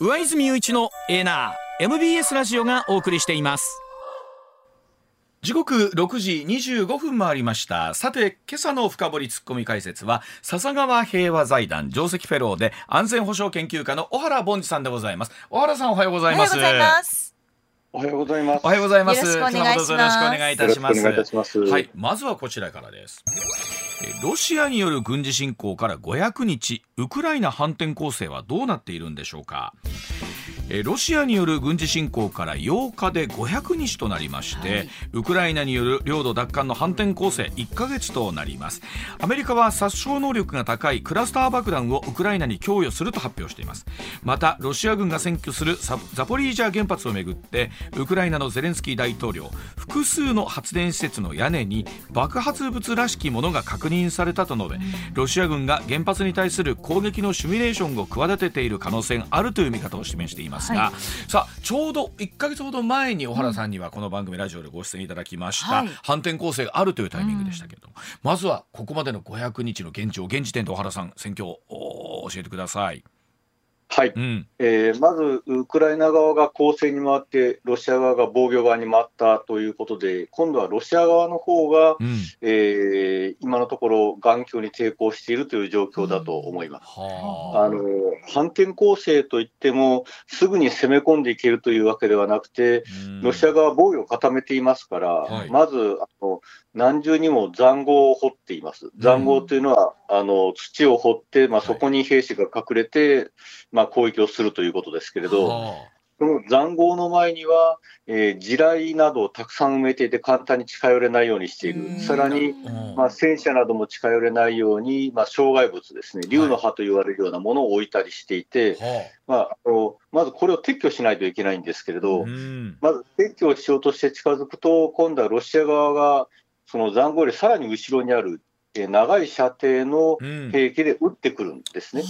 上泉雄一のエーナー MBS ラジオがお送りしています時刻6時25分回りましたさて今朝の深掘りツッコミ解説は笹川平和財団上席フェローで安全保障研究家の小原凡司さんでございます小原さんおはようございますおはようございます。おはようございます。よろしくお願いいたします。ますはい、まずはこちらからです。ロシアによる軍事侵攻から500日、ウクライナ反転攻勢はどうなっているんでしょうか？ロシアによる軍事侵攻から8日で500日となりまして、はい、ウクライナによる領土奪還の反転攻勢1ヶ月となります。アメリカは殺傷能力が高いクラスター爆弾をウクライナに供与すると発表しています。またロシア軍が占拠するザポリージャ原発をめぐってウクライナのゼレンスキー大統領複数の発電施設の屋根に爆発物らしきものが確認されたと述べ、ロシア軍が原発に対する攻撃のシミュレーションを企てている可能性があるという見方を示していますますが、はい、さあちょうど1か月ほど前に小原さんにはこの番組ラジオでご出演いただきました、うん、反転攻勢があるというタイミングでしたけども、うん、まずはここまでの500日の現状現時点で小原さん戦況を教えてください。はい、うん、えー、まずウクライナ側が攻勢に回って、ロシア側が防御側に回ったということで、今度はロシア側の方が、うん、えー、今のところ、眼球に抵抗しているという状況だと思います。うん、あ。の反転攻勢といっても、すぐに攻め込んでいけるというわけではなくて、ロシア側は防御を固めていますから、はい、まずあの何重にも塹壕を掘っています。塹壕というのは、あの土を掘って、まあ、そこに兵士が隠れて、まあ、攻撃をするということですけれど、この塹壕の前には、えー、地雷などをたくさん埋めていて、簡単に近寄れないようにしている、さらに、まあ、戦車なども近寄れないように、まあ、障害物ですね、竜の歯と言われるようなものを置いたりしていて、はい、まあ、あのまずこれを撤去しないといけないんですけれど、まず撤去をしようとして近づくと、今度はロシア側が、その塹壕よりさらに後ろにある長い射程の兵器で撃ってくるんですね。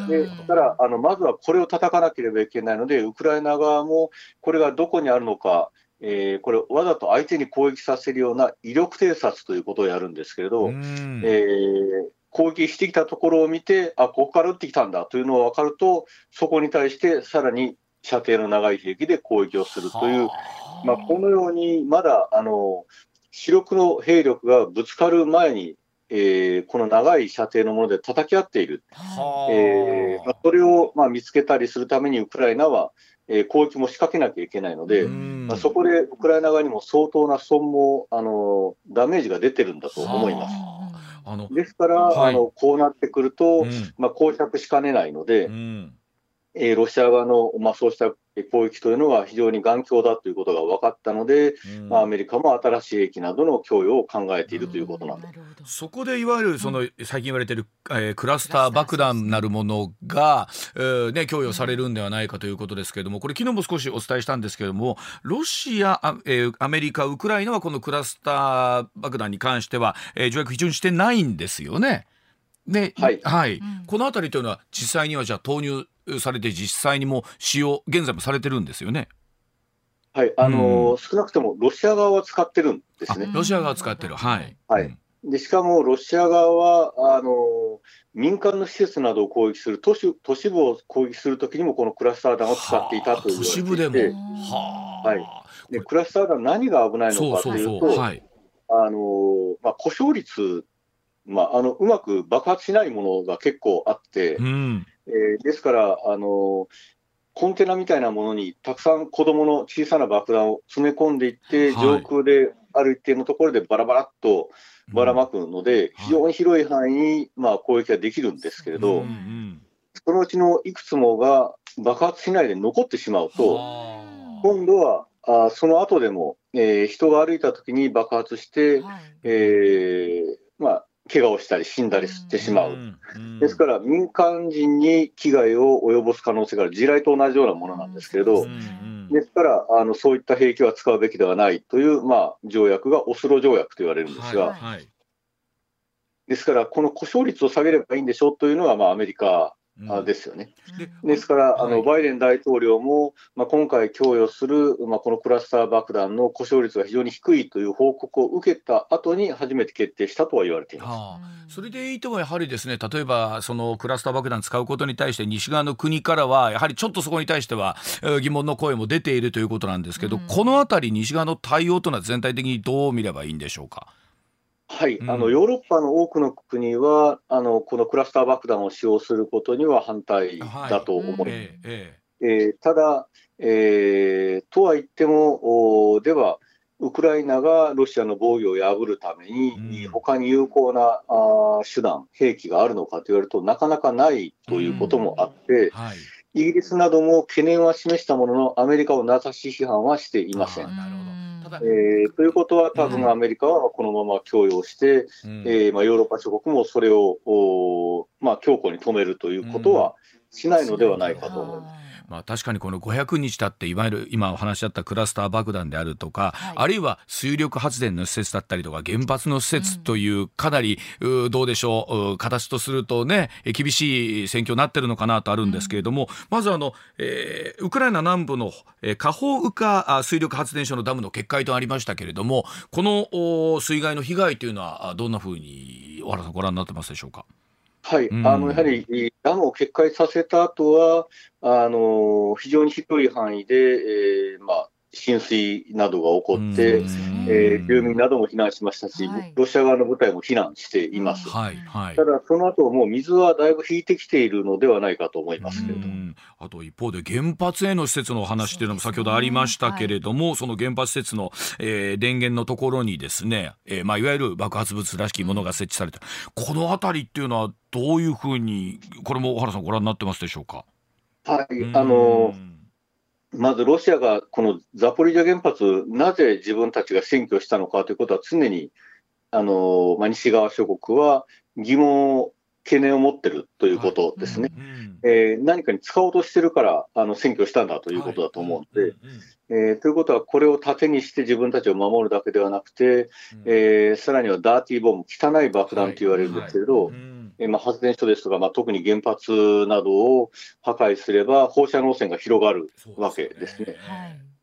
うん、でだからあのまずはこれを叩かなければいけないので、ウクライナ側もこれがどこにあるのか、えー、これ、わざと相手に攻撃させるような威力偵察ということをやるんですけれど、うん、えー、攻撃してきたところを見て、あここから撃ってきたんだというのが分かると、そこに対してさらに射程の長い兵器で攻撃をするという、まあ、このようにまだあの主力の兵力がぶつかる前にえー、この長い射程のもので叩き合っている、えーまあ、それを、まあ、見つけたりするためにウクライナは、えー、攻撃も仕掛けなきゃいけないので、まあ、そこでウクライナ側にも相当な損耗、あのダメージが出てるんだと思います。あのですから、はい、あのこうなってくると、うん、まあ、膠着しかねないので、うん、えー、ロシア側の、まあ、そうした攻撃というのは非常に頑強だということが分かったので、うん、まあ、アメリカも新しい兵器などの供与を考えているということなんです、うん、そこでいわゆるその最近言われている、えー、クラスター爆弾なるものが、えーね、供与されるんではないかということですけれどもこれ昨日も少しお伝えしたんですけれどもロシア、えー、アメリカ、ウクライナはこのクラスター爆弾に関しては、えー、条約批准してないんですよね。で、はい、はい、この辺りというのは実際にはじゃあ投入されて実際にも使用現在もされてるんですよね？はい、あのーうん、少なくともロシア側は使ってるんですね。ロシア側使ってる、はい。はい。でしかもロシア側はあのー、民間の施設などを攻撃する都市都市部を攻撃するときにもこのクラスター弾を使っていたという都市部でも。は、はい、でクラスター弾何が危ないのかというと、はい、あのー、まあ、故障率、まあ、あのうまく爆発しないものが結構あって、うん、えー、ですから、あのコンテナみたいなものにたくさん子どもの小さな爆弾を詰め込んでいって、はい、上空である一定のところでバラバラっとばらまくので、うん、非常に広い範囲に、まあ、攻撃ができるんですけれど、うんうん、そのうちのいくつもが爆発しないで残ってしまうと、今度はあその後でも、えー、人が歩いたときに爆発して、はい、えー、まあ、怪我をしたり死んだりしてしまう。ですから民間人に危害を及ぼす可能性がある。地雷と同じようなものなんですけれど、ですからあのそういった兵器は使うべきではないという、まあ、条約がオスロ条約と言われるんですが、はいはい、ですからこの故障率を下げればいいんでしょうというのが、まあ、アメリカですよね。ですから、あのバイデン大統領も、まあ、今回供与する、まあ、このクラスター爆弾の故障率が非常に低いという報告を受けた後に初めて決定したとは言われています、はあ、それでいてもやはりですね例えばそのクラスター爆弾使うことに対して西側の国からはやはりちょっとそこに対しては疑問の声も出ているということなんですけど、うん、このあたり西側の対応というのは全体的にどう見ればいいんでしょうか？はい、うん、あのヨーロッパの多くの国はあのこのクラスター爆弾を使用することには反対だと思います。はいええ。えー、ただ、えー、とは言っても、では、ウクライナがロシアの防御を破るために、うん、他に有効なあ手段、兵器があるのかと言われると、なかなかないということもあって、うん。はい、イギリスなども懸念は示したものの、アメリカを名指し批判はしていません。なるほどえー、ということは、多分アメリカはこのまま供与して、うん、えー、まあ、ヨーロッパ諸国もそれをお、まあ、強固に止めるということはしないのではないかと思います。まあ、確かにこの500日経っていわゆる今お話しあったクラスター爆弾であるとか、はい、あるいは水力発電の施設だったりとか原発の施設というかなり、うどうでしょう形とするとね厳しい戦況になってるのかなとあるんですけれども、うん、まずあの、えー、ウクライナ南部の、えー、カホウカ水力発電所のダムの決壊とありましたけれどもこの水害の被害というのはどんなふうに小原さんご覧になってますでしょうか？はい、うん、あのやはりダムを決壊させた後は、あの非常に広い範囲で、えーまあ、浸水などが起こって、えー、住民なども避難しましたし、はい、ロシア側の部隊も避難しています。はい。はい、ただ、その後もう水はだいぶ引いてきているのではないかと思いますけれどあと一方で原発への施設の話というのも先ほどありましたけれども、そ、ねはい、その原発施設の、えー、電源のところにですね、えーまあ、いわゆる爆発物らしきものが設置されて、この辺りっていうのはどういうふうに、これも小原さんご覧になってますでしょうか？はい、あのーまずロシアがこのザポリージャ原発、なぜ自分たちが占拠したのかということは常にあの、まあ、西側諸国は疑問を、懸念を持ってるということですね。はいうんうん、えー、何かに使おうとしてるからあの占拠したんだということだと思うので、えということは、これを盾にして自分たちを守るだけではなくて、うん、えー、さらにはダーティーボム、汚い爆弾と言われるんですけれど、はいはい。うん。えまあ、発電所ですとか、まあ、特に原発などを破壊すれば、放射能線が広がるわけですね。ですね。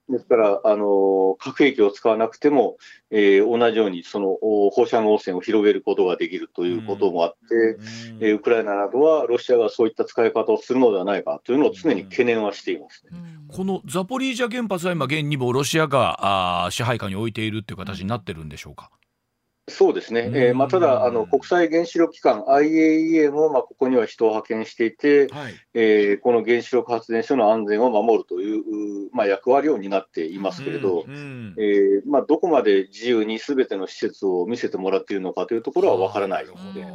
ですから、あの核兵器を使わなくても、えー、同じようにその放射能線を広げることができるということもあって、うん、えー、ウクライナなどはロシアがそういった使い方をするのではないかというのを常に懸念はしています、ね。うん、このザポリージャ原発は今、現にもロシアがあ支配下に置いているという形になってるんでしょうか？そうですね、えーまあ、ただあの、国際原子力機関、IAEA も、まあ、ここには人を派遣していて、はい、えー、この原子力発電所の安全を守るという、まあ、役割を担っていますけれど、えー、まあ、どこまで自由にすべての施設を見せてもらっているのかというところは分からないので。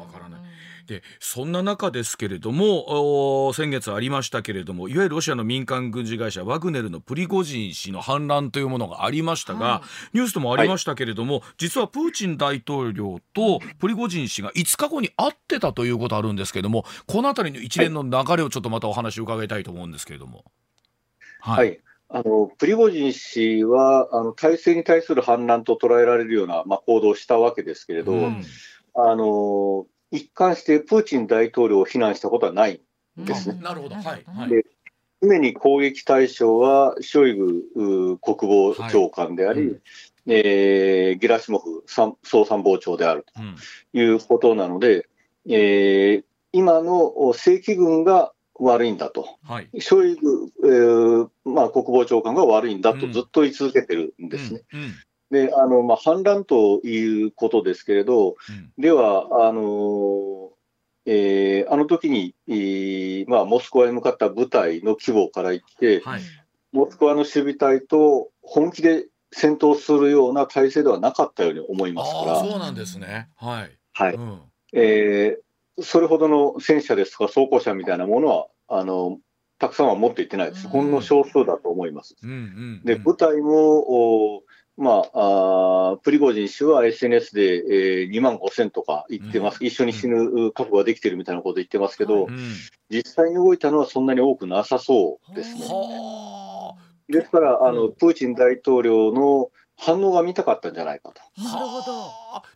でそんな中ですけれども先月ありましたけれどもいわゆるロシアの民間軍事会社ワグネルのプリゴジン氏の反乱というものがありましたが、はい、ニュースともありましたけれども、はい、実はプーチン大統領とプリゴジン氏が5日後に会ってたということあるんですけれどもこの辺りの一連の流れをちょっとまたお話を伺いたいと思うんですけれども。はい、はい。あのプリゴジン氏はあの体制に対する反乱と捉えられるような、まあ、行動をしたわけですけれど、うん、あの一貫してプーチン大統領を非難したことはないんですね。なるほど、はい、で常に攻撃対象はショイグ国防長官であり、はいうん、えー、ゲラシモフ総参謀長であるということなので、うん、えー、今の正規軍が悪いんだと、はい、ショイグ、えーまあ、国防長官が悪いんだとずっと言い続けてるんですね。うんうんであのまあ、反乱ということですけれど、うん、では、あのえー、あの時に、えーまあ、モスクワに向かった部隊の規模から言って、はい、モスクワの守備隊と本気で戦闘するような体制ではなかったように思いますから。そうなんですね、はい。はい。うん、えー、それほどの戦車ですとか装甲車みたいなものはあのたくさんは持っていってないです、ほんの少数だと思います。うんうんうん、で部隊もおまあ、あプリゴジン氏は SNS で、えー、2万5000とか言ってます、うん、一緒に死ぬ覚悟ができてるみたいなこと言ってますけど、うん、実際に動いたのはそんなに多くなさそうですね。ですから、あのプーチン大統領の反応が見たかったんじゃないかと。なるほど。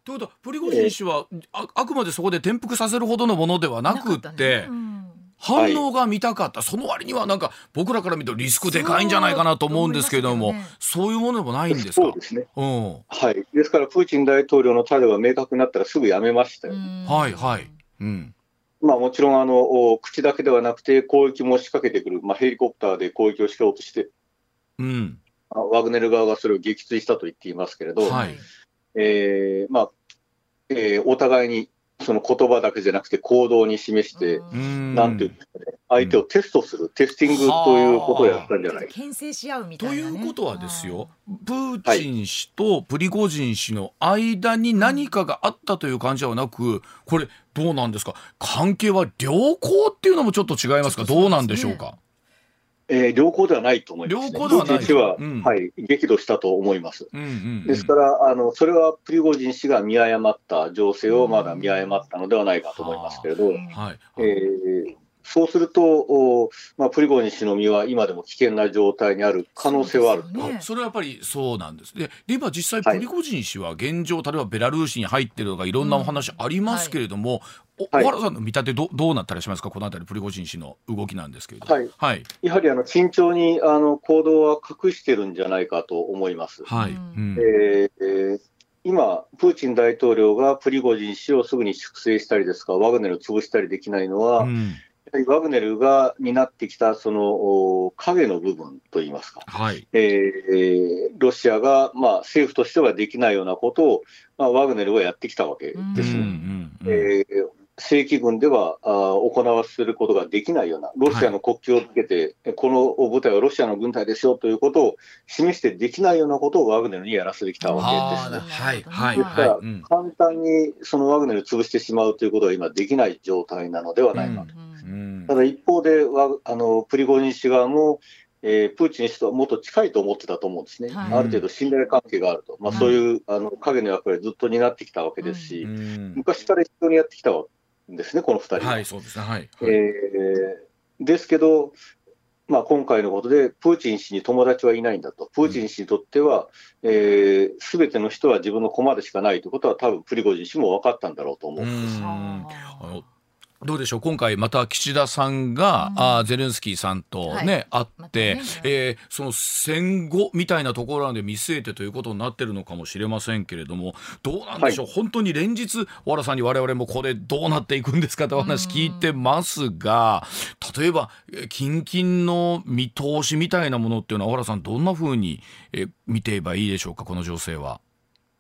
ということは、プリゴジン氏は、えー、ああくまでそこで転覆させるほどのものではなくて、反応が見たかった、はい、その割にはなんか僕らから見るとリスクでかいんじゃないかなと思うんですけれども、ね、そういうものでもないんですか？そうですね、うん、はい、ですからプーチン大統領の態度が明確になったらすぐやめましたよ、はいはい、うん。まあ、もちろんあの口だけではなくて攻撃も仕掛けてくる、まあ、ヘリコプターで攻撃をしようとして、うん、ワグネル側がそれを撃墜したと言っていますけれど、はい。えーまあえー、お互いにその言葉だけじゃなくて行動に示して、なんていうんですかね、相手をテストする、テスティングということをやったんじゃない？牽制し合うみたいな、ね、ということはですよ、プーチン氏とプリゴジン氏の間に何かがあったという感じではなく、これ、どうなんですか、関係は良好っていうのもちょっと違いますか、どうなんでしょうか？えー、良好ではないと思います、ね、良好ではないは、うん、はい、激怒したと思います。うんうんうん、ですからあの、それはプリゴジン氏が見誤った情勢をまだ見誤ったのではないかと思いますけれど、うん、はい、えー、そうすると、まあ、プリゴジン氏の身は今でも危険な状態にある可能性はあるそ,、ね、それはやっぱりそうなんです。でで今実際プリゴジン氏は現状、はい、例えばベラルーシに入ってるとかいろんなお話ありますけれども、小原さんの見立てどどうなったりしますか？このあたりプリゴジン氏の動きなんですけれどはい、はい、やはりあの慎重にあの行動は隠してるんじゃないかと思います。はい。うん、えー今、プーチン大統領がプリゴジン氏をすぐに粛清したりですか、ワグネルを潰したりできないのは、うん、ワグネルが担ってきたその影の部分といいますか、はい。えー、ロシアが、まあ、政府としてはできないようなことを、まあ、ワグネルはやってきたわけですね。え正規軍ではあ行わせることができないような、ロシアの国旗をつけて、はい、この部隊はロシアの軍隊ですよということを示してできないようなことをワグネルにやらせてきたわけですね。はいはい、ですから、簡単にそのワグネル潰してしまうということは今できない状態なのではないかと。うん。ただ一方であのプリゴジン氏側も、えー、プーチン氏とはもっと近いと思ってたと思うんですね、はい、ある程度信頼関係があると、まあ、そういう、あの影の役割をずっと担ってきたわけですし、うん、昔から一緒にやってきたんですね、この2人は。はいそうですねはいえー、ですけど、まあ、今回のことで、プーチン氏に友達はいないんだと、プーチン氏にとっては、す、うん、べ、えー、ての人は自分の駒でしかないということは、多分プリゴジン氏も分かったんだろうと思うんです。うんどうでしょう？今回また岸田さんが、うん、あゼレンスキーさんとね、はい、会って、ね、えー、その戦後みたいなところで見据えてということになってるのかもしれませんけれどもどうなんでしょう、はい、本当に連日小原さんに我々もこれどうなっていくんですかってお話聞いてますが、例えば近々の見通しみたいなものっていうのは小原さんどんなふうに、え見ていればいいでしょうか？この情勢は。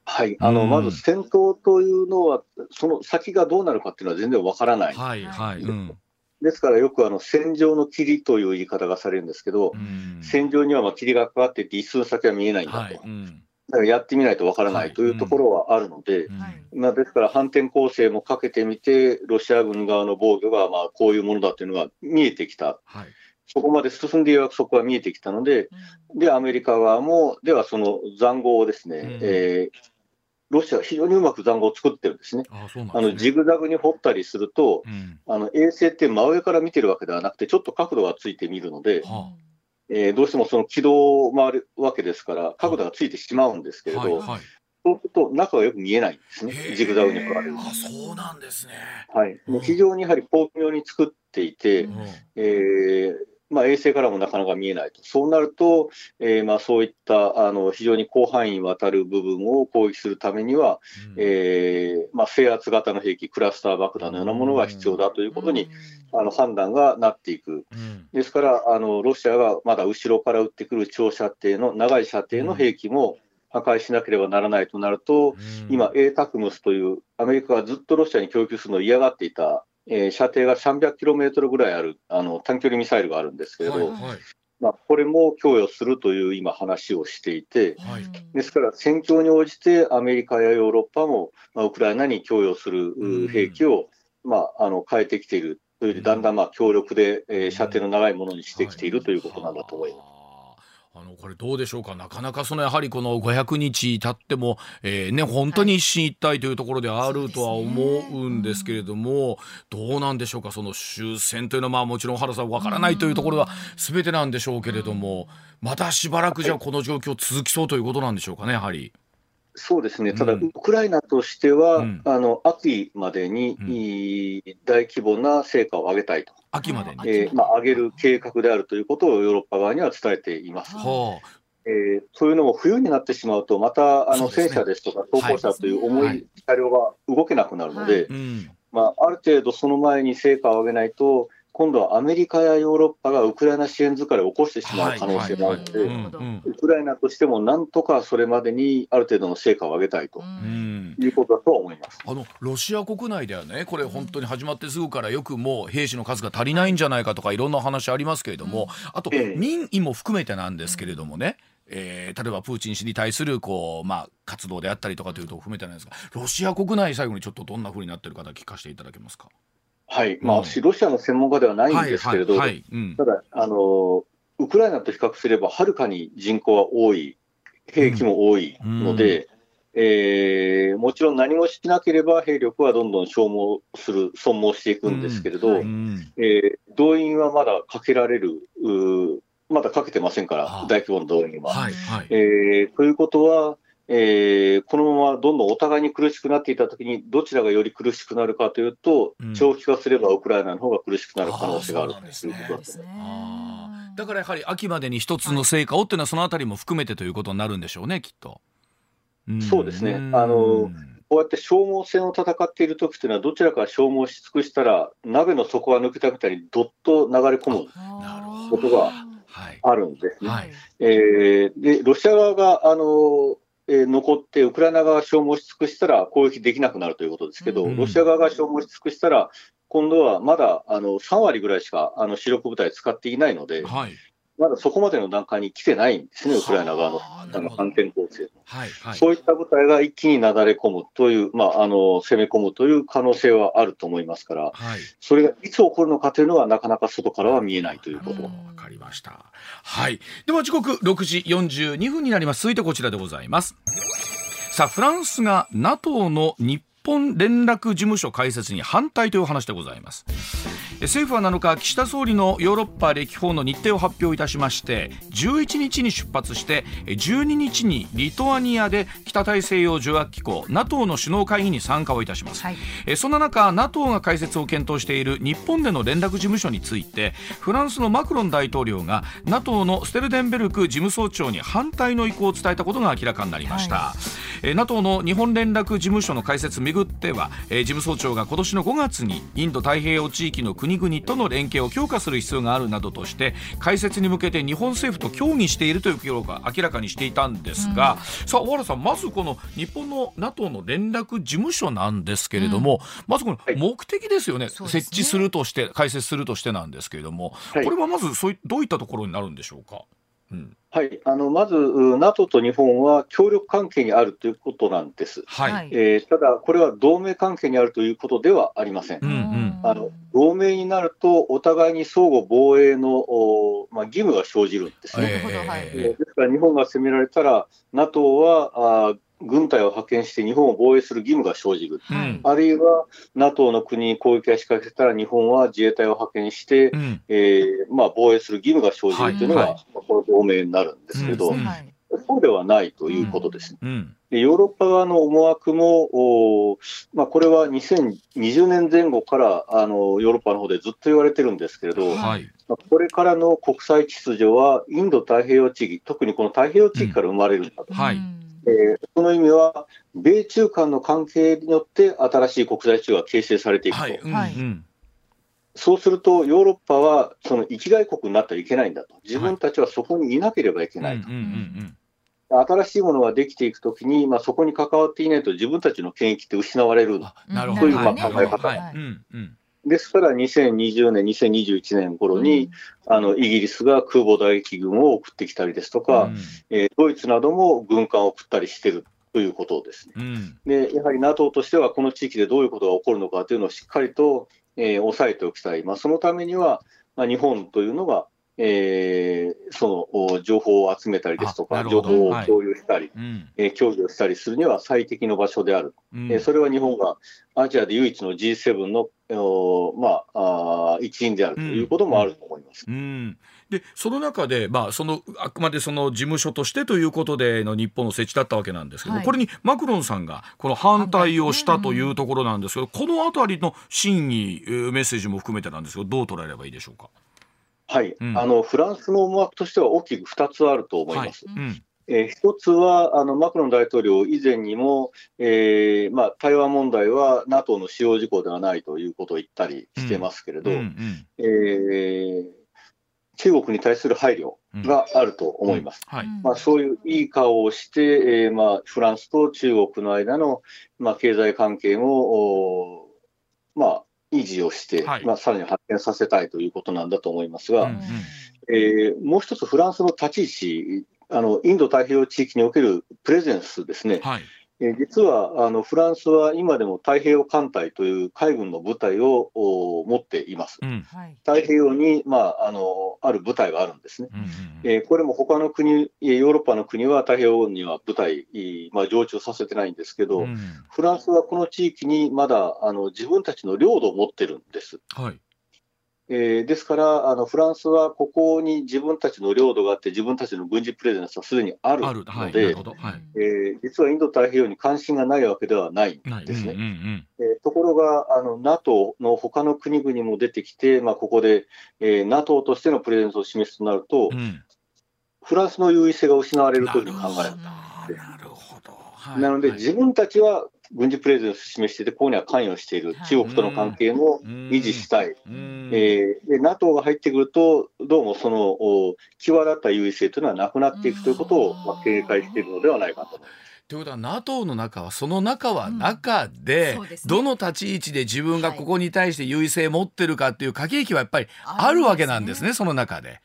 はい、あの、まず戦闘というのは、その先がどうなるかっていうのは全然わからない。はいはいうん、ですからよくあの戦場の霧という言い方がされるんですけど、うん、戦場にはまあ霧がかかっていて、一寸先は見えないんだと。はいうん、だからやってみないとわからないというところはあるので、まあ、ですから反転攻勢もかけてみて、ロシア軍側の防御がまあこういうものだというのが見えてきた。はい。そこまで進んでいる約束は見えてきたので、うん、で、アメリカ側も、ではその塹壕をですね、うん、えー、ロシアは非常にうまく塹壕を作ってるんですね。あ、ね、のジグザグに掘ったりすると、うん、あの衛星って真上から見てるわけではなくて、ちょっと角度がついてみるので、はあ、えー、どうしてもその軌道を回るわけですから、角度がついてしまうんですけれど、はいはい、そうすると中はよく見えないんですね、ジグザグに比べると。あそうなんですね、はい、もう非常にやはり巧妙に作っていて、うん、えーまあ、衛星からもなかなか見えないと、そうなると、えーまあ、そういったあの非常に広範囲にわたる部分を攻撃するためには、うん、えー、まあ、制圧型の兵器、クラスター爆弾のようなものが必要だということに、うん、あの判断がなっていく、うん、ですからあの、ロシアがまだ後ろから撃ってくる長射程の長い射程の兵器も、破壊しなければならないとなると、今、エータクムスというアメリカがずっとロシアに供給するのを嫌がっていたえー、射程が300キロメートルぐらいあるあの短距離ミサイルがあるんですけれど、はい。はい、まあ、これも供与するという今、話をしていて、はい、ですから戦況に応じてアメリカやヨーロッパも、まあ、ウクライナに供与する兵器を、まあ、あの変えてきているというだんだんまあ強力で、えー、射程の長いものにしてきているということなんだと思います。あのこれどうでしょうか。なかなかそのやはりこの500日経っても、えーね、本当に一進一退というところであるとは思うんですけれども、どうなんでしょうか。その終戦というのはまあもちろん原さんわからないというところは全てなんでしょうけれどもまたしばらくじゃこの状況続きそうということなんでしょうかねやはり。そうですね、ただ、ウクライナとしては、うん、あの秋までに、うん、大規模な成果を上げたいと、秋までに、えーまあ、上げる計画であるということをヨーロッパ側には伝えています。はあえー、そういうのも冬になってしまうと、またあの戦車ですとか、装甲車という重い車両が動けなくなるので、まあ、ある程度その前に成果を上げないと、今度はアメリカやヨーロッパがウクライナ支援疲れを起こしてしまう可能性もあるので、ウクライナとしてもなんとかそれまでにある程度の成果を上げたいということだと思います。あのロシア国内ではね、これ、本当に始まってすぐからよくもう兵士の数が足りないんじゃないかとか、いろんな話ありますけれども、あと、民意も含めてなんですけれどもね。えー、例えばプーチン氏に対するこう、まあ、活動であったりとかというとを含めてなんですがロシア国内最後にちょっとどんなふうになってるか聞かせていただけますか？はい、まあ、私、ロシアの専門家ではないんですけれど、ただあの、ウクライナと比較すれば、はるかに人口は多い、兵器も多いので、うん、えー、もちろん何もしなければ兵力はどんどん消耗する、損耗していくんですけれど、うん、えー、動員はまだかけられる、まだかけてませんから、大規模な動員は。はいはい、えー、ということは、えー、このままどんどんお互いに苦しくなっていたときに、どちらがより苦しくなるかというと、うん、長期化すればウクライナの方が苦しくなる可能性があるということですね。だからやはり秋までに一つの成果をっていうのは、そのあたりも含めてということになるんでしょうね、きっと。そうですね。あのこうやって消耗戦を戦っているときというのは、どちらか消耗し尽くしたら、鍋の底が抜けたみたいにどっと流れ込むことがあるんですね。はい、えー、でロシア側があのえー、残って、ウクライナ側が消耗し尽くしたら攻撃できなくなるということですけど、うん、ロシア側が消耗し尽くしたら、今度はまだあの3割ぐらいしかあの主力部隊使っていないので、はい、まだそこまでの段階に来てないんですね、ウクライナ側のあの反転攻勢、はいはい、そういった部隊が一気になだれ込むという、まあ、あの攻め込むという可能性はあると思いますから、はい、それがいつ起こるのかというのは、なかなか外からは見えないということ。わかりました。はい。では時刻6時42分になります。続いてこちらでございます。さあ、フランスが NATO の日本連絡事務所開設に反対という話でございます。政府は7日岸田総理のヨーロッパ歴訪の日程を発表いたしまして11日に出発して12日にリトアニアで北大西洋条約機構 NATO の首脳会議に参加をいたします、はい、そんな中 NATO が開設を検討している日本での連絡事務所についてフランスのマクロン大統領が NATO のステルデンベルク事務総長に反対の意向を伝えたことが明らかになりました、はい、NATO の日本連絡事務所の開設をめぐっては事務総長が今年の5月にインド太平洋地域の国々との連携を強化する必要があるなどとして開設に向けて日本政府と協議しているということが明らかにしていたんですが、うん、さあ小原さんまずこの日本の NATO の連絡事務所なんですけれども、うん、まずこの目的ですよね、はい、設置するとして開設するとしてなんですけれども、はい、これはまずそういどういったところになるんでしょうか？うん。はい、あのまず、NATO と日本は協力関係にあるということなんです、はい。えー、ただ、これは同盟関係にあるということではありません。うんうん、あの同盟になると、お互いに相互防衛の、おまあ、義務が生じるんですね。えー、ですから、日本が攻められたら、NATO はあ軍隊を派遣して日本を防衛する義務が生じる、うん、あるいは NATO の国に攻撃が仕掛けたら日本は自衛隊を派遣して、うん、えー、まあ、防衛する義務が生じるとい。うのが、はい。はい、この同盟になるんですけど、うん、そうではないということです。でヨーロッパ側の思惑も、おまあ、これは2020年前後からあのヨーロッパの方でずっと言われてるんですけれど、はい、まあ、これからの国際秩序はインド太平洋地域、特にこの太平洋地域から生まれるんだと。はいえー、その意味は、米中間の関係によって新しい国際秩序が形成されていくと。はいうんうん。そうすると、ヨーロッパはその域外国になってはいけないんだと、自分たちはそこにいなければいけないと。新しいものができていくときに、まあ、そこに関わっていないと、自分たちの権益って失われる。というまあ考え方。ですから、2020年、2021年頃に、うん、あのイギリスが空母打撃軍を送ってきたりですとか、うん、えー、ドイツなども軍艦を送ったりしてるということですね。うん、でやはり NATO としては、この地域でどういうことが起こるのかというのをしっかりと、えー、抑えておきたい、まあ、そのためには、まあ、日本というのがえー、その情報を集めたりですとか、情報を共有したり、はい、えー、協議をしたりするには最適の場所である、うん、えー、それは日本がアジアで唯一の G7 の、まあ、あ一員であるということもあると思います。うん、うん。でその中で、まあ、そのあくまでその事務所としてということでの日本の設置だったわけなんですけど、はい、これにマクロンさんがこの反対をしたというところなんですけど、このあたりの真意、メッセージも含めてなんですけど、どう捉えればいいでしょうか？はい、うん、あのフランスの思惑としては大きく2つあると思います。はい。うん。えー、一つはあのマクロン大統領以前にも、えーまあ、台湾問題は NATO の使用事項ではないということを言ったりしてますけれど、え中国に対する配慮があると思います。うん。はい、まあ、そういういい顔をして、えーまあ、フランスと中国の間の、まあ、経済関係を、まあ、維持をして、はい、まあ、さらに発展させたいということなんだと思いますが、うんうん、えー、もう一つ、フランスの立ち位置、あのインド太平洋地域におけるプレゼンスですね、はい、えー、実はあのフランスは今でも太平洋艦隊という海軍の部隊を持っています。うん、太平洋に、まあ、あのある部隊があるんですね。うんうんうん、えー、これも他の国、ヨーロッパの国は太平洋には部隊、まあ、常駐させてないんですけど、うん、フランスはこの地域にまだあの自分たちの領土を持ってるんです。はいえー、ですからあの、フランスはここに自分たちの領土があって、自分たちの軍事プレゼンスはすでにあるので、はいえー、実はインド太平洋に関心がないわけではないんですね。えところがあの、NATO の他の国々も出てきて、まあ、ここで、えー、NATO としてのプレゼンスを示すとなると、うん、フランスの優位性が失われるという考えなるほど、はい、なので、自分たちは軍事プレゼンスを示していて、ここには関与している、中国との関係も維持したい、えー、で NATO が入ってくると、どうもその際立った優位性というのはなくなっていくということを、まあ、警戒しているのではないかと。ということは NATO の中はその中は中で、うんね、どの立ち位置で自分がここに対して優位性を持ってるかっていう駆け引きはやっぱりあるわけなんですね、その中で。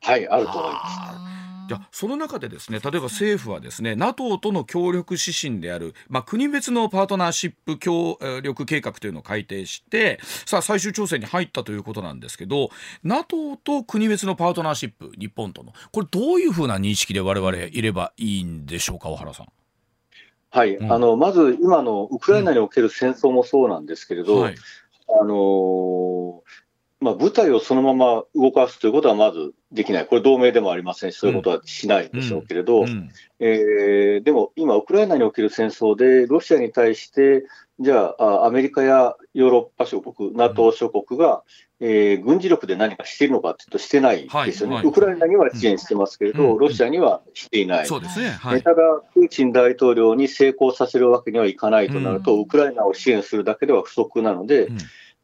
はいあると思います。じゃその中でですね例えば政府はですね NATO との協力指針である、まあ、国別のパートナーシップ協力計画というのを改定してさあ最終調整に入ったということなんですけど NATO と国別のパートナーシップ日本とのこれどういうふうな認識で我々いればいいんでしょうか小原さん。はい、うん、あのまず今のウクライナにおける戦争もそうなんですけれど、うんはい、あのーまあ、部隊をそのまま動かすということはまずできない、これ、同盟でもありませんし、そういうことはしないでしょうけれど、うん。うん、えー、でも今、ウクライナにおける戦争で、ロシアに対して、じゃあ、アメリカやヨーロッパ諸国、NATO 諸国が、うん、えー、軍事力で何かしているのかというと、してないですよね、はい。はい、ウクライナには支援してますけれど、ロシアにはしていない、そうですね。はい、ただ、プーチン大統領に成功させるわけにはいかないとなると、ウクライナを支援するだけでは不足なので、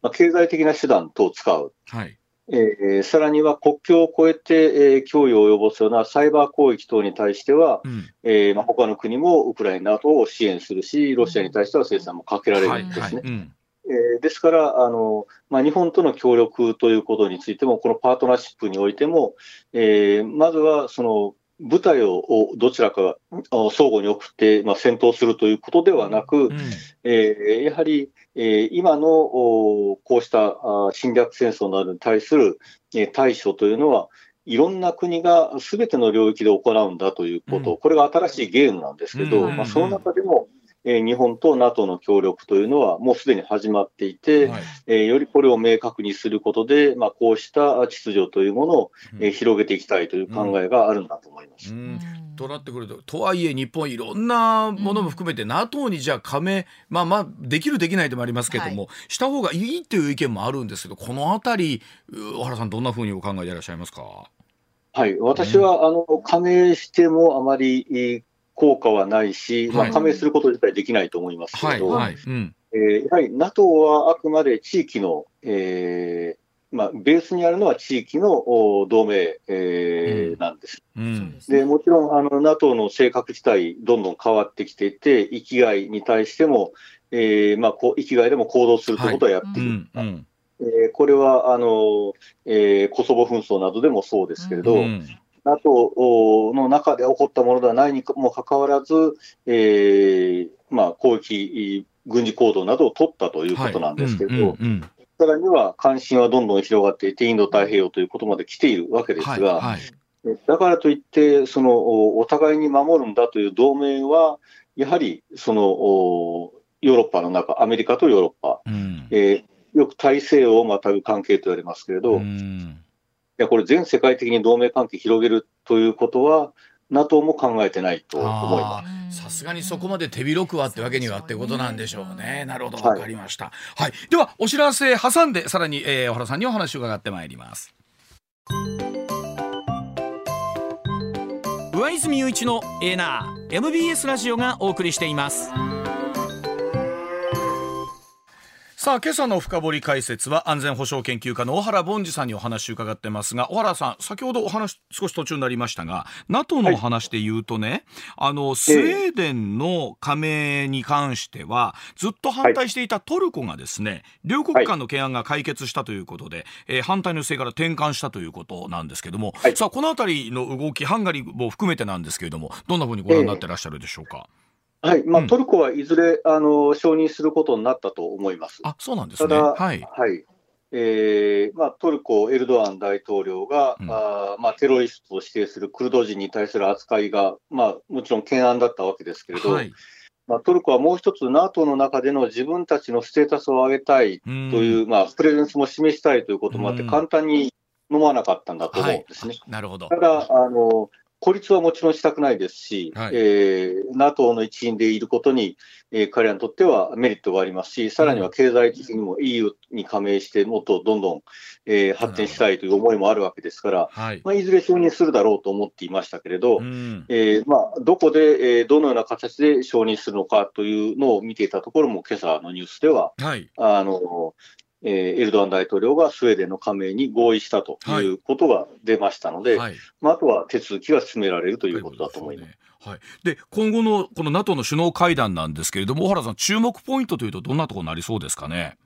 まあ、経済的な手段等を使う。はい。えー、さらには国境を越えて、えー、脅威を及ぼすようなサイバー攻撃等に対しては、うん、えー、まあ、他の国もウクライナ等を支援するし、ロシアに対しては制裁もかけられるんですね。えですからあの、まあ、日本との協力ということについても、このパートナーシップにおいても、えー、まずはその部隊をどちらか相互に送って、まあ、戦闘するということではなく、うん、えー、やはり、えー、今のこうした侵略戦争などに対する、えー、対処というのは、いろんな国がすべての領域で行うんだということ、うん、これが新しいゲームなんですけど、うん、まあ、その中でも、えー、日本と NATO の協力というのはもうすでに始まっていて、はい、えー、よりこれを明確にすることで、まあ、こうした秩序というものを、えー、広げていきたいという考えがあるんだと思います。うん。となってくるととはいえ日本いろんなものも含めて、NATO にじゃあ加盟まあまあできるできないでもありますけども、はい、した方がいいっていう意見もあるんですけどこのあたり小原さんどんなふうにお考えでいらっしゃいますか？はい、私は、あの加盟してもあまり効果はないし、まあ、加盟すること自体できないと思いますけど、はい。はい。うん。えー、やはり NATO はあくまで地域の、えーまあ、ベースにあるのは地域の同盟、えー、うん、なんです。うん、でもちろんあの NATO の性格自体、どんどん変わってきていて、域外に対しても、えーまあ、こ域外でも行動するということはやっている、はいうん。えー、これはあの、えー、コソボ紛争などでもそうですけれど、うん NATO の中で起こったものではないにもかかわらず、えーまあ、攻撃、軍事行動などを取ったということなんですけれど、さらには関心はどんどん広がっていて、インド太平洋ということまで来ているわけですが、はいはい、だからといって、そのお互いに守るんだという同盟は、やはりそのヨーロッパの中、アメリカとヨーロッパ、うん、えー、よく大西洋をまたぐ関係と言われますけれど、うん、いやこれ、全世界的に同盟関係広げるということは、NATO も考えてないと思います。さすがにそこまで手広くはってわけにはってことなんでしょうね。なるほど、わかりました。はい、では、お知らせ挟んで、さらに、えー、小原さんにお話を伺ってまいります。上泉雄一のエーナー MBS ラジオがお送りしています。さあ今朝の深掘解説は安全保障研究家の小原凡司さんにお話を伺ってますが小原さん先ほどお話少し途中になりましたが NATO のお話で言うとね、はい、あのスウェーデンの加盟に関してはずっと反対していたトルコがですね、はい、両国間の懸案が解決したということで、えー、反対の姿勢から転換したということなんですけども、はい、さあこの辺りの動きハンガリーも含めてなんですけれどもどんなふうにご覧になってらっしゃるでしょうか？えーはい。まあ、トルコはいずれあの承認することになったと思います。あそうなんですね。ただ、はい、はい。えーまあ、トルコ、エルドアン大統領が、うん、あまあ、テロリストと指定するクルド人に対する扱いが、まあ、もちろん懸案だったわけですけれど、はい、まあ、トルコはもう一つ、NATO の中での自分たちのステータスを上げたいという、まあ、プレゼンスも示したいということもあって、簡単に飲まなかったんだと思うんですね。はい、なるほど。ただあの孤立はもちろんしたくないですし、はい、えー、NATO の一員でいることに、えー、彼らにとってはメリットがありますし、さらには経済的にも EU に加盟して、もっとどんどん、えー、発展したいという思いもあるわけですから、はい、まあ、いずれ承認するだろうと思っていましたけれど、うん、えー、まあ、どこで、えー、どのような形で承認するのかというのを見ていたところも、今朝のニュースでは、はい、あのえー、エルドアン大統領がスウェーデンの加盟に合意したということが出ましたので、はい、まあ、あとは手続きが進められるということだと思います。はい、で今後のこの NATO の首脳会談なんですけれども、小原さん、注目ポイントというと、どんなところになりそうですかね？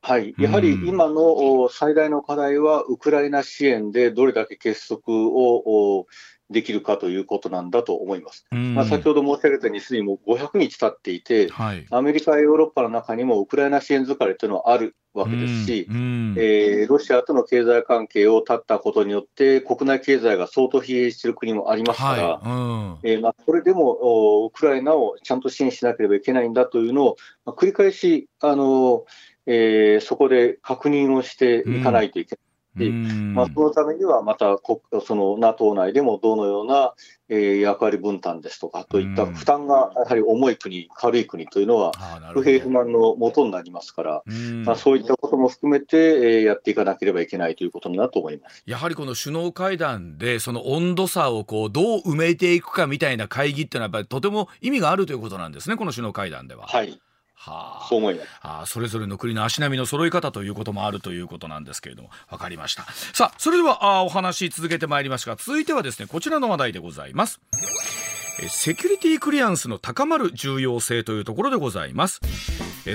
はい、やはり今の最大の課題は、ウクライナ支援でどれだけ結束をできるかということなんだと思います。まあ、先ほど申し上げたように、すでにもう500日経っていて、はい、アメリカやヨーロッパの中にもウクライナ支援疲れというのはあるわけですし、えー、ロシアとの経済関係を断ったことによって、国内経済が相当疲弊している国もありますから、はい。えー、まあ、それでもウクライナをちゃんと支援しなければいけないんだというのを、まあ、繰り返し、あのえー、そこで確認をしていかないといけない。し、まあ、そのためにはまたその NATO 内でもどのような、えー、役割分担ですとかといった負担がやはり重い国、軽い国というのは不平不満のもとになりますから、まあ、そういったことも含めて、えー、やっていかなければいけないということになると思います。やはりこの首脳会談でその温度差をこうどう埋めていくかみたいな会議っていうのはやっぱりとても意味があるということなんですね、この首脳会談では。はいはあ、そう思います。あそれぞれの国の足並みの揃い方ということもあるということなんですけれども、わかりました。さあ、それではあお話続けてまいりますが、続いてはですね、こちらの話題でございます。セキュリティクリアンスの高まる重要性というところでございます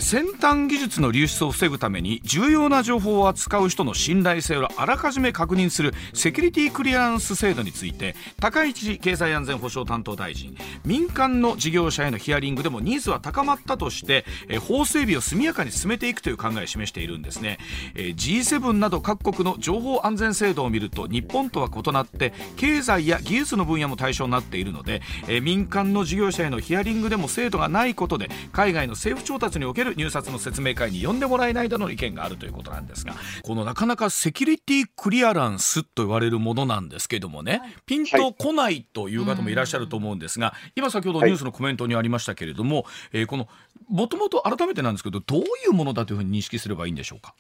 先端技術の流出を防ぐために重要な情報を扱う人の信頼性をあらかじめ確認するセキュリティクリアランス制度について高市経済安全保障担当大臣民間の事業者へのヒアリングでもニーズは高まったとして法整備を速やかに進めていくという考えを示しているんですね。G7 など各国の情報安全制度を見ると日本とは異なって経済や技術の分野も対象になっているので民間の事業者へのヒアリングでも制度がないことで海外の政府調達における入札の説明会に呼んでもらえないだの意見があるということなんですがこのなかなかセキュリティクリアランスと言われるものなんですけどもね、はい、ピンとこないという方もいらっしゃると思うんですが、はい、今先ほどニュースのコメントにありましたけれども、はい、えー、このもともと改めてなんですけどどういうものだというふうに認識すればいいんでしょうか？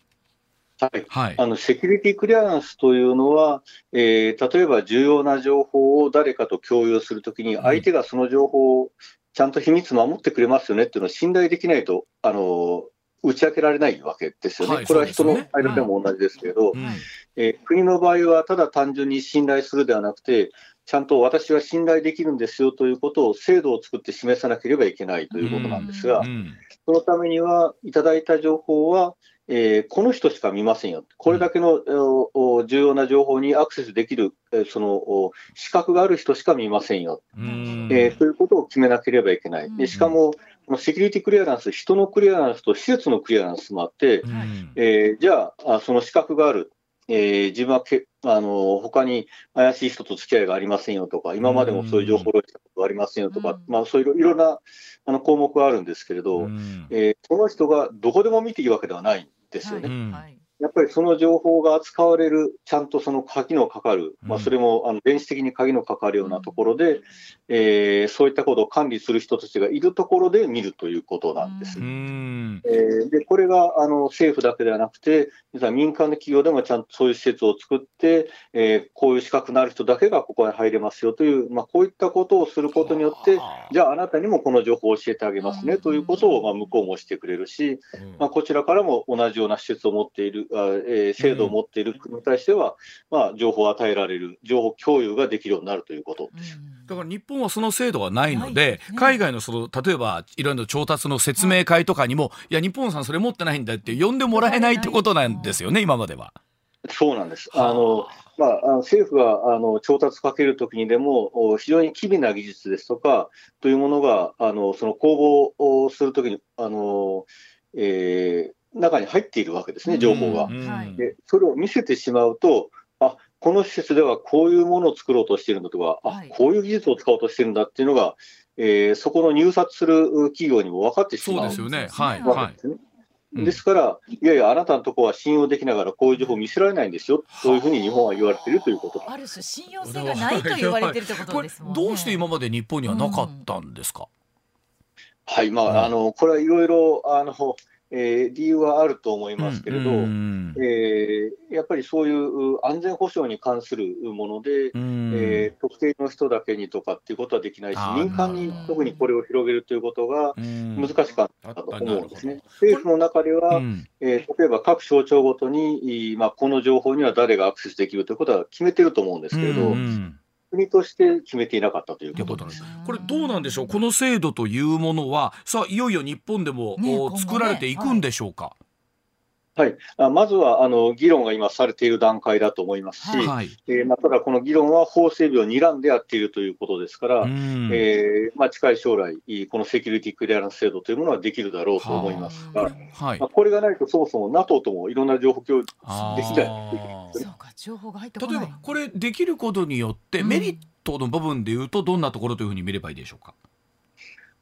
はい、はい、あのセキュリティクリアランスというのは、えー、例えば重要な情報を誰かと共有するときに、相手がその情報をちゃんと秘密守ってくれますよねっていうのを信頼できないと、あの打ち明けられないわけですよね、はい、これは人の間でも同じですけど、うん、えー、国の場合はただ単純に信頼するではなくて、ちゃんと私は信頼できるんですよということを制度を作って示さなければいけないということなんですが、うん。うん、そのためには、いただいた情報は、えー、この人しか見ませんよ、これだけの、うん、重要な情報にアクセスできる、えー、その資格がある人しか見ませんよ、えー、ということを決めなければいけない。でしかも、セキュリティクリアランス、人のクリアランスと施設のクリアランスもあって、うん、えー、じゃあ、その資格がある、えー、自分はけあの他に怪しい人と付き合いがありませんよとか、今までもそういう情報をしたことがありませんよとか、うん、まあ、そういういろんなあの項目があるんですけれど、うん、えー、その人がどこでも見ていいわけではない。んですよね。はいやっぱりその情報が扱われる、ちゃんとその鍵のかかる、まあ、それもあの電子的に鍵のかかるようなところで、えー、そういったことを管理する人たちがいるところで見るということなんです。えー、でこれがあの政府だけではなくて、実は民間の企業でもちゃんとそういう施設を作って、えー、こういう資格のある人だけがここに入れますよという、まあ、こういったことをすることによって、じゃああなたにもこの情報を教えてあげますねということを、まあ、向こうもしてくれるし、まあ、こちらからも同じような施設を持っている、えー、制度を持っている国に対しては、まあ、情報を与えられる、情報共有ができるようになるということです。だから日本はその制度はないので、ね、海外のその例えばいろいろ調達の説明会とかにも、い。や日本さんそれ持ってないんだって呼んでもらえないってことなんですよね今までは。そうなんです。あ。のまあ、あの政府があの調達かけるときにでも、非常に機微な技術ですとかというものが、あのその公募をするときに、あのえー、中に入っているわけですね、情報が。でそれを見せてしまうと、あこの施設ではこういうものを作ろうとしているんだとか、あこういう技術を使おうとしてるんだっていうのが、えー、そこの入札する企業にも分かってしまう、そうですよね。はい、はい、ですから、いやいや、あなたのところは信用できながら、こういう情報を見せられないんですよ、そういうふうに日本は言われているということ。ある種、信用性がないと言われてるってことですもんね。どうして今まで日本にはなかったんですか、うん、はい、まあ、あのこれはいろいろあのえー、理由はあると思いますけれど、うん、えー、やっぱりそういう安全保障に関するもので、うん、えー、特定の人だけにとかっていうことはできないし、民間に特にこれを広げるということが難しかったと思うんですね。政府の中では、うん、えー、例えば各省庁ごとに、まあ、この情報には誰がアクセスできるということは決めてると思うんですけれど、うん国として決めていなかったということです。これどうなんでしょう？この制度というものはさあいよいよ日本でも、ね、作られていくんでしょうか？はい、あまずはあの議論が今されている段階だと思いますし、はい、えー、まあ、ただこの議論は法整備を睨んでやっているということですから、えー、まあ、近い将来、このセキュリティクリアランス制度というものはできるだろうと思いますが、はい、まあ、これがないとそもそも NATO ともいろんな情報共有できない、そうか情報が入って例えばこれできることによってメリットの部分でいうとどんなところというふうに見ればいいでしょうか？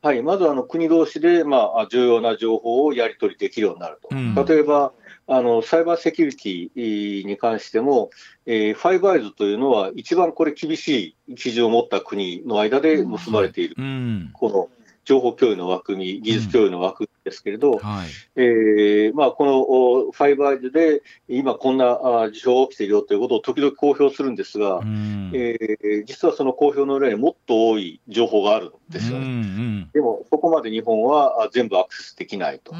はい、まずあの国同士で、まあ、重要な情報をやり取りできるようになると。うん、例えばあのサイバーセキュリティに関しても、えー、ファイブアイズというのは、一番これ、厳しい基準を持った国の間で結ばれている、うん、この情報共有の枠組み、技術共有の枠ですけれど、うんはい、えー、まあ、このファイブアイズで今こんな事象が起きているよということを時々公表するんですが、うん、えー、実はその公表の裏にもっと多い情報があるんですよね。うんうん、でも、そこまで日本は全部アクセスできないと。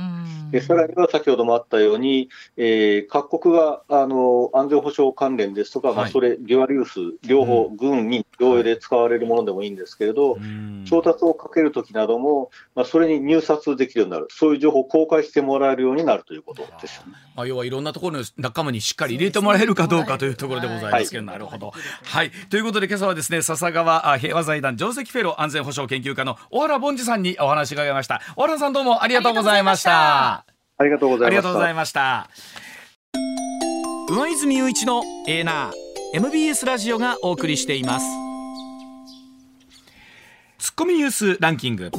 でさらには先ほどもあったように、えー、各国があの安全保障関連ですとか、はい、まあ、それ、デュアルユース、両方、軍、民、両用で使われるものでもいいんですけれど、調達をかけるときなども、まあ、それに入札できるようになる、そういう情報を公開してもらえるようになるということですよね。まあ、要はいろんなところの仲間にしっかり入れてもらえるかどうかというところでございますけど、はい、なるほど。はい、ということで、今朝はですね、笹川平和財団上席フェロー安全保障研究家の小原凡司さんにお話伺いました。小原さんどうもありがとうございました。ありがとうございました。ありがとうございました。上泉雄一のエーナー MBS ラジオがお送りしています。ツッコミニュースランキング。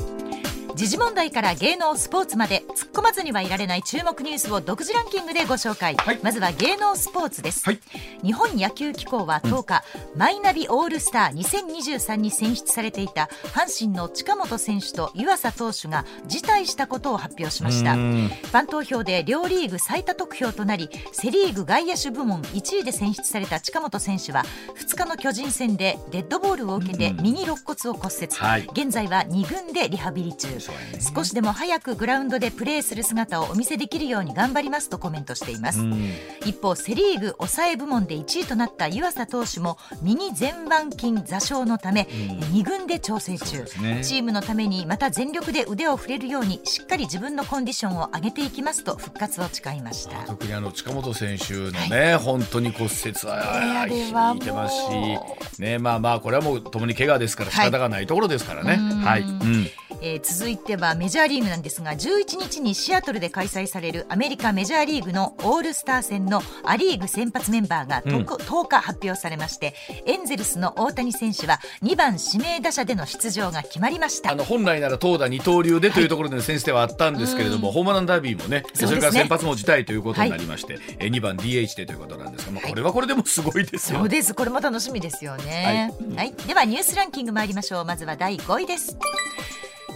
時事問題から芸能スポーツまで突っ込まずにはいられない注目ニュースを独自ランキングでご紹介、はい、まずは芸能スポーツです、はい、日本野球機構は10日、うん、マイナビオールスター2023に選出されていた阪神の近本選手と湯浅投手が辞退したことを発表しました。ファン投票で両リーグ最多得票となりセ・リーグ外野手部門1位で選出された近本選手は2日の巨人戦でデッドボールを受けて右肋骨を骨折、はい、現在は2軍でリハビリ中少しでも早くグラウンドでプレーする姿をお見せできるように頑張りますとコメントしています。一方セ・リーグ抑え部門で1位となった湯浅投手も右前腕筋座礁のため2軍で調整中、ね、チームのためにまた全力で腕を振れるようにしっかり自分のコンディションを上げていきますと復活を誓いました。特にあの近本選手のね、はい、本当に骨折は引いてますし、ね、まあまあこれはもうともに怪我ですから仕方がないところですからね。はい、うん。えー、続いてはメジャーリーグなんですが11日にシアトルで開催されるアメリカメジャーリーグのオールスター戦のア・リーグ先発メンバーが 10,、うん、10日発表されましてエンゼルスの大谷選手は2番指名打者での出場が決まりました。あの本来なら投打二刀流でというところでの選手ではあったんですけれども、はい、ホームランダービーもねそれから先発も辞退ということになりまして、はい、え2番 DH でということなんですが、まあ、これはこれでもすごいですよ、そうです。これも楽しみですよね、はい、はい、ではニュースランキング参りましょう。まずは第5位です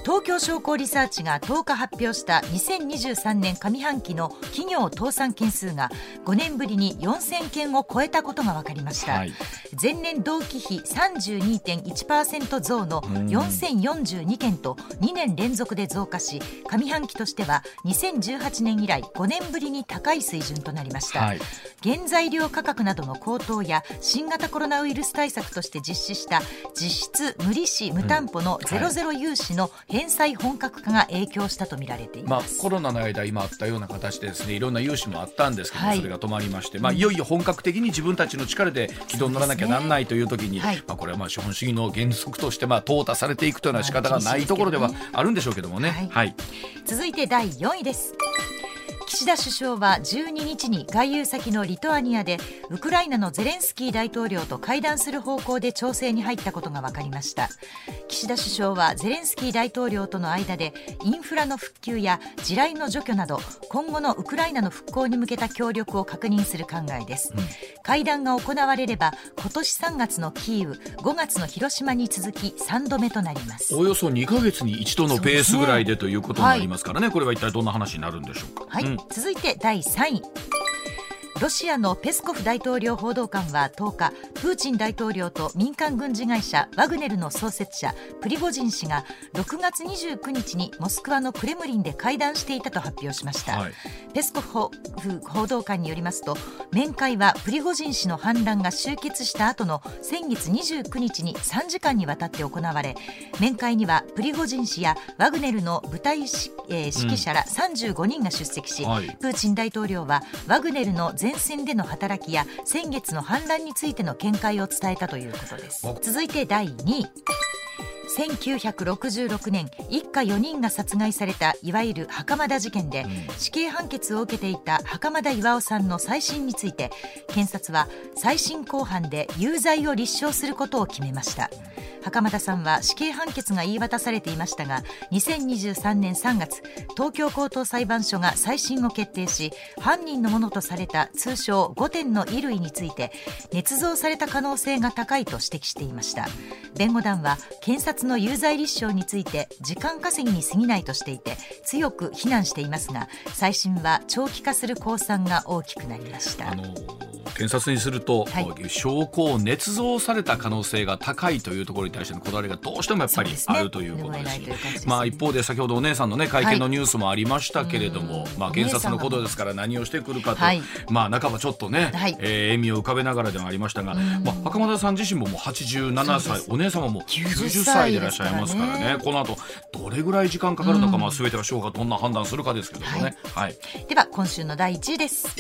東京商工リサーチが10日発表した2023年上半期の企業倒産件数が5年ぶりに4000件を超えたことが分かりました、はい、前年同期比32.1%増の4042件と2年連続で増加し上半期としては2018年以来5年ぶりに高い水準となりました、はい、原材料価格などの高騰や新型コロナウイルス対策として実施した実質無利子無担保のゼロゼロ融資の返済本格化が影響したとみられています、まあ、コロナの間今あったような形でですねいろんな融資もあったんですけど、はい、それが止まりまして、まあ、いよいよ本格的に自分たちの力で軌道に乗らなきゃなんないという時に、ねはい、まあ、これはまあ資本主義の原則としてまあ淘汰されていくというのは仕方がないところではあるんでしょうけどもね。はい、はい、続いて第4位です。岸田首相は12日に外遊先のリトアニアでウクライナのゼレンスキー大統領と会談する方向で調整に入ったことが分かりました。岸田首相はゼレンスキー大統領との間でインフラの復旧や地雷の除去など今後のウクライナの復興に向けた協力を確認する考えです、うん、会談が行われれば今年3月のキーウ5月の広島に続き3度目となります。およそ2か月に一度のペースぐらいでということになりますからね、はい、これは一体どんな話になるんでしょうか、はい、うん続いて第3位。ロシアのペスコフ大統領報道官は10日プーチン大統領と民間軍事会社ワグネルの創設者プリゴジン氏が6月29日にモスクワのクレムリンで会談していたと発表しました、はい、ペスコフ報道官によりますと面会はプリゴジン氏の反乱が終結した後の先月29日に3時間にわたって行われ面会にはプリゴジン氏やワグネルの部隊指揮者ら35人が出席し、うんはい、プーチン大統領はワグネルの前線での働きや先月の反乱についての見解を伝えたということです。続いて第2位1966年一家4人が殺害されたいわゆる袴田事件で死刑判決を受けていた袴田巌さんの再審について検察は再審公判で有罪を立証することを決めました。袴田さんは死刑判決が言い渡されていましたが2023年3月東京高等裁判所が再審を決定し犯人のものとされた通称5点の衣類について捏造された可能性が高いと指摘していました。弁護団は検察の有罪立証について時間稼ぎに過ぎないとしていて強く非難していますが再審は長期化する公算が大きくなりました。検察にすると、はい、証拠を捏造された可能性が高いというところに対してのこだわりがどうしてもやっぱりあるということですし、ね、まあ、一方で先ほどお姉さんの、ね、会見のニュースもありましたけれども、はい、まあ、検察のことですから何をしてくるかと、はい、まあ、半ばちょっとね、はい、えー、笑みを浮かべながらではありましたが、まあ、袴田さん自身ももう87歳お姉様も90歳でいらっしゃいますからね、ね、この後どれぐらい時間かかるのか、まあ、全ては司法がどんな判断するかですけどもね。はい、では今週の第1位です。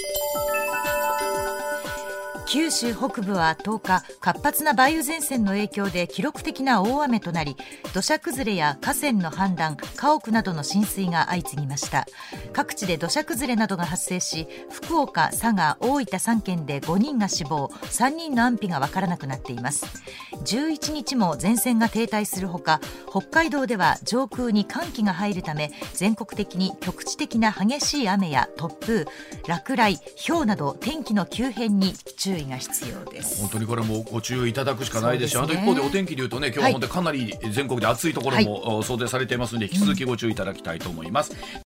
九州北部は10日活発な梅雨前線の影響で記録的な大雨となり土砂崩れや河川の氾濫家屋などの浸水が相次ぎました。各地で土砂崩れなどが発生し福岡、佐賀、大分3県で5人が死亡3人の安否が分からなくなっています。11日も前線が停滞するほか北海道では上空に寒気が入るため全国的に局地的な激しい雨や突風落雷、氷など天気の急変に注意。注意が必要です。本当にこれもご注意いただくしかないですし、ね、あと一方でお天気でいうとね今日は本当にかなり全国で暑いところも想定されていますので、引き続きご注意いただきたいと思います。